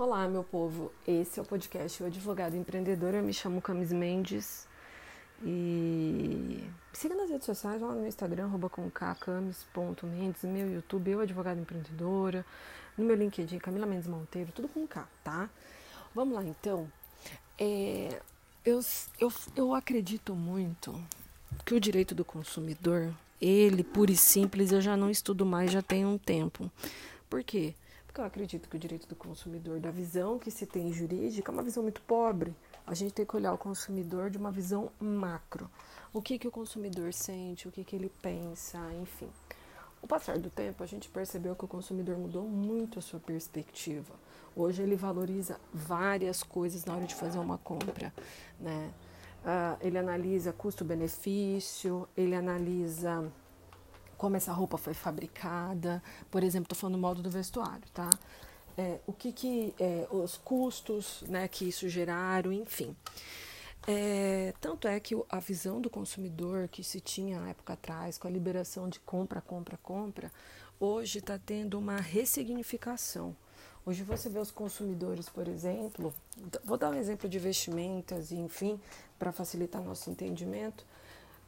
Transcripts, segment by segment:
Olá, meu povo. Esse é o podcast O Advogado Empreendedor. Eu me chamo Camis Mendes e me siga nas redes sociais, lá no meu Instagram, no meu YouTube, Eu Advogado Empreendedora, no meu LinkedIn, Camila Mendes Monteiro, tudo com K, tá? Vamos lá, então. É, eu, eu, eu acredito muito que o direito do consumidor, ele, puro e simples, eu já não estudo mais, já tem um tempo. Por quê? Porque eu acredito que o direito do consumidor, da visão que se tem jurídica, é uma visão muito pobre. A gente tem que olhar o consumidor de uma visão macro. O que, que o consumidor sente, o que, que ele pensa, enfim. O passar do tempo, a gente percebeu que o consumidor mudou muito a sua perspectiva. Hoje ele valoriza várias coisas na hora de fazer uma compra, né? Uh, ele analisa custo-benefício, ele analisa como essa roupa foi fabricada, por exemplo, estou falando do modo do vestuário, tá? É, o que, que é, os custos né, que isso geraram, enfim. É, tanto é que a visão do consumidor que se tinha na época atrás, com a liberação de compra, compra, compra, hoje está tendo uma ressignificação. Hoje você vê os consumidores, por exemplo, vou dar um exemplo de vestimentas, enfim, para facilitar nosso entendimento.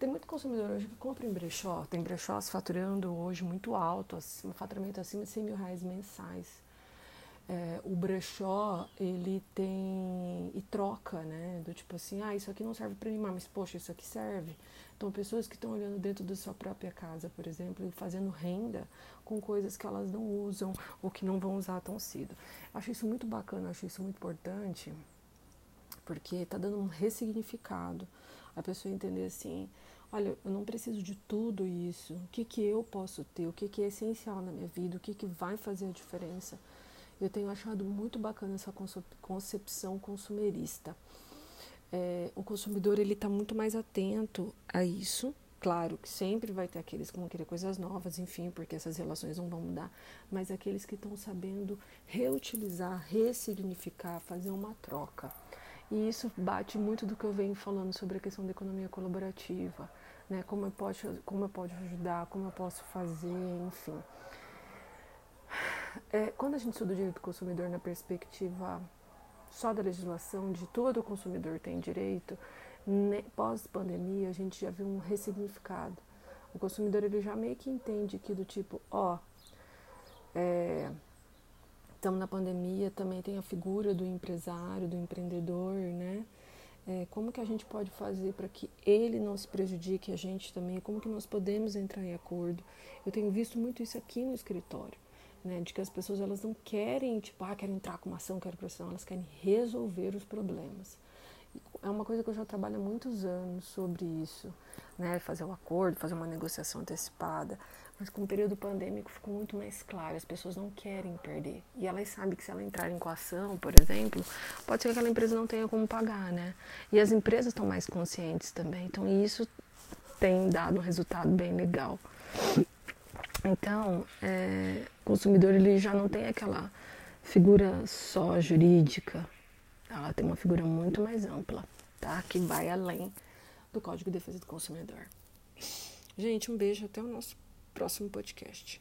Tem muito consumidor hoje que compra em brechó. Tem brechós faturando hoje muito alto, um faturamento acima de 100 mil reais mensais. É, o brechó, ele tem. e troca, né? Do tipo assim, ah, isso aqui não serve para animar, mas poxa, isso aqui serve. Então, pessoas que estão olhando dentro da sua própria casa, por exemplo, e fazendo renda com coisas que elas não usam ou que não vão usar tão cedo. Acho isso muito bacana, acho isso muito importante, porque está dando um ressignificado. A pessoa entender assim, olha, eu não preciso de tudo isso. O que, que eu posso ter? O que, que é essencial na minha vida? O que, que vai fazer a diferença? Eu tenho achado muito bacana essa concepção consumerista. É, o consumidor ele está muito mais atento a isso. Claro que sempre vai ter aqueles que vão querer coisas novas, enfim, porque essas relações não vão mudar, mas aqueles que estão sabendo reutilizar, ressignificar, fazer uma troca. E isso bate muito do que eu venho falando sobre a questão da economia colaborativa né? Como eu posso, como eu posso ajudar, como eu posso fazer, enfim. É, quando a gente estuda o direito do consumidor na perspectiva só da legislação, de todo consumidor tem direito, né, pós-pandemia a gente já viu um ressignificado. O consumidor ele já meio que entende que do tipo, ó, estamos na pandemia, também tem a figura do empresário, do empreendedor, né? É, como que a gente pode fazer para que ele não se prejudique a gente também? Como que nós podemos entrar em acordo? Eu tenho visto muito isso aqui no escritório, né? De que as pessoas elas não querem, tipo, ah, querem entrar com uma ação, querem pressão, elas querem resolver os problemas. É uma coisa que eu já trabalho há muitos anos sobre isso, né? Fazer um acordo, fazer uma negociação antecipada. Mas com o período pandêmico ficou muito mais claro, as pessoas não querem perder. E elas sabem que se ela entrar em coação, por exemplo, pode ser que aquela empresa não tenha como pagar, né? E as empresas estão mais conscientes também. Então isso tem dado um resultado bem legal. Então, é, o consumidor ele já não tem aquela figura só jurídica, ela tem uma figura muito mais ampla, tá? Que vai além do Código de Defesa do Consumidor. Gente, um beijo, até o nosso próximo podcast.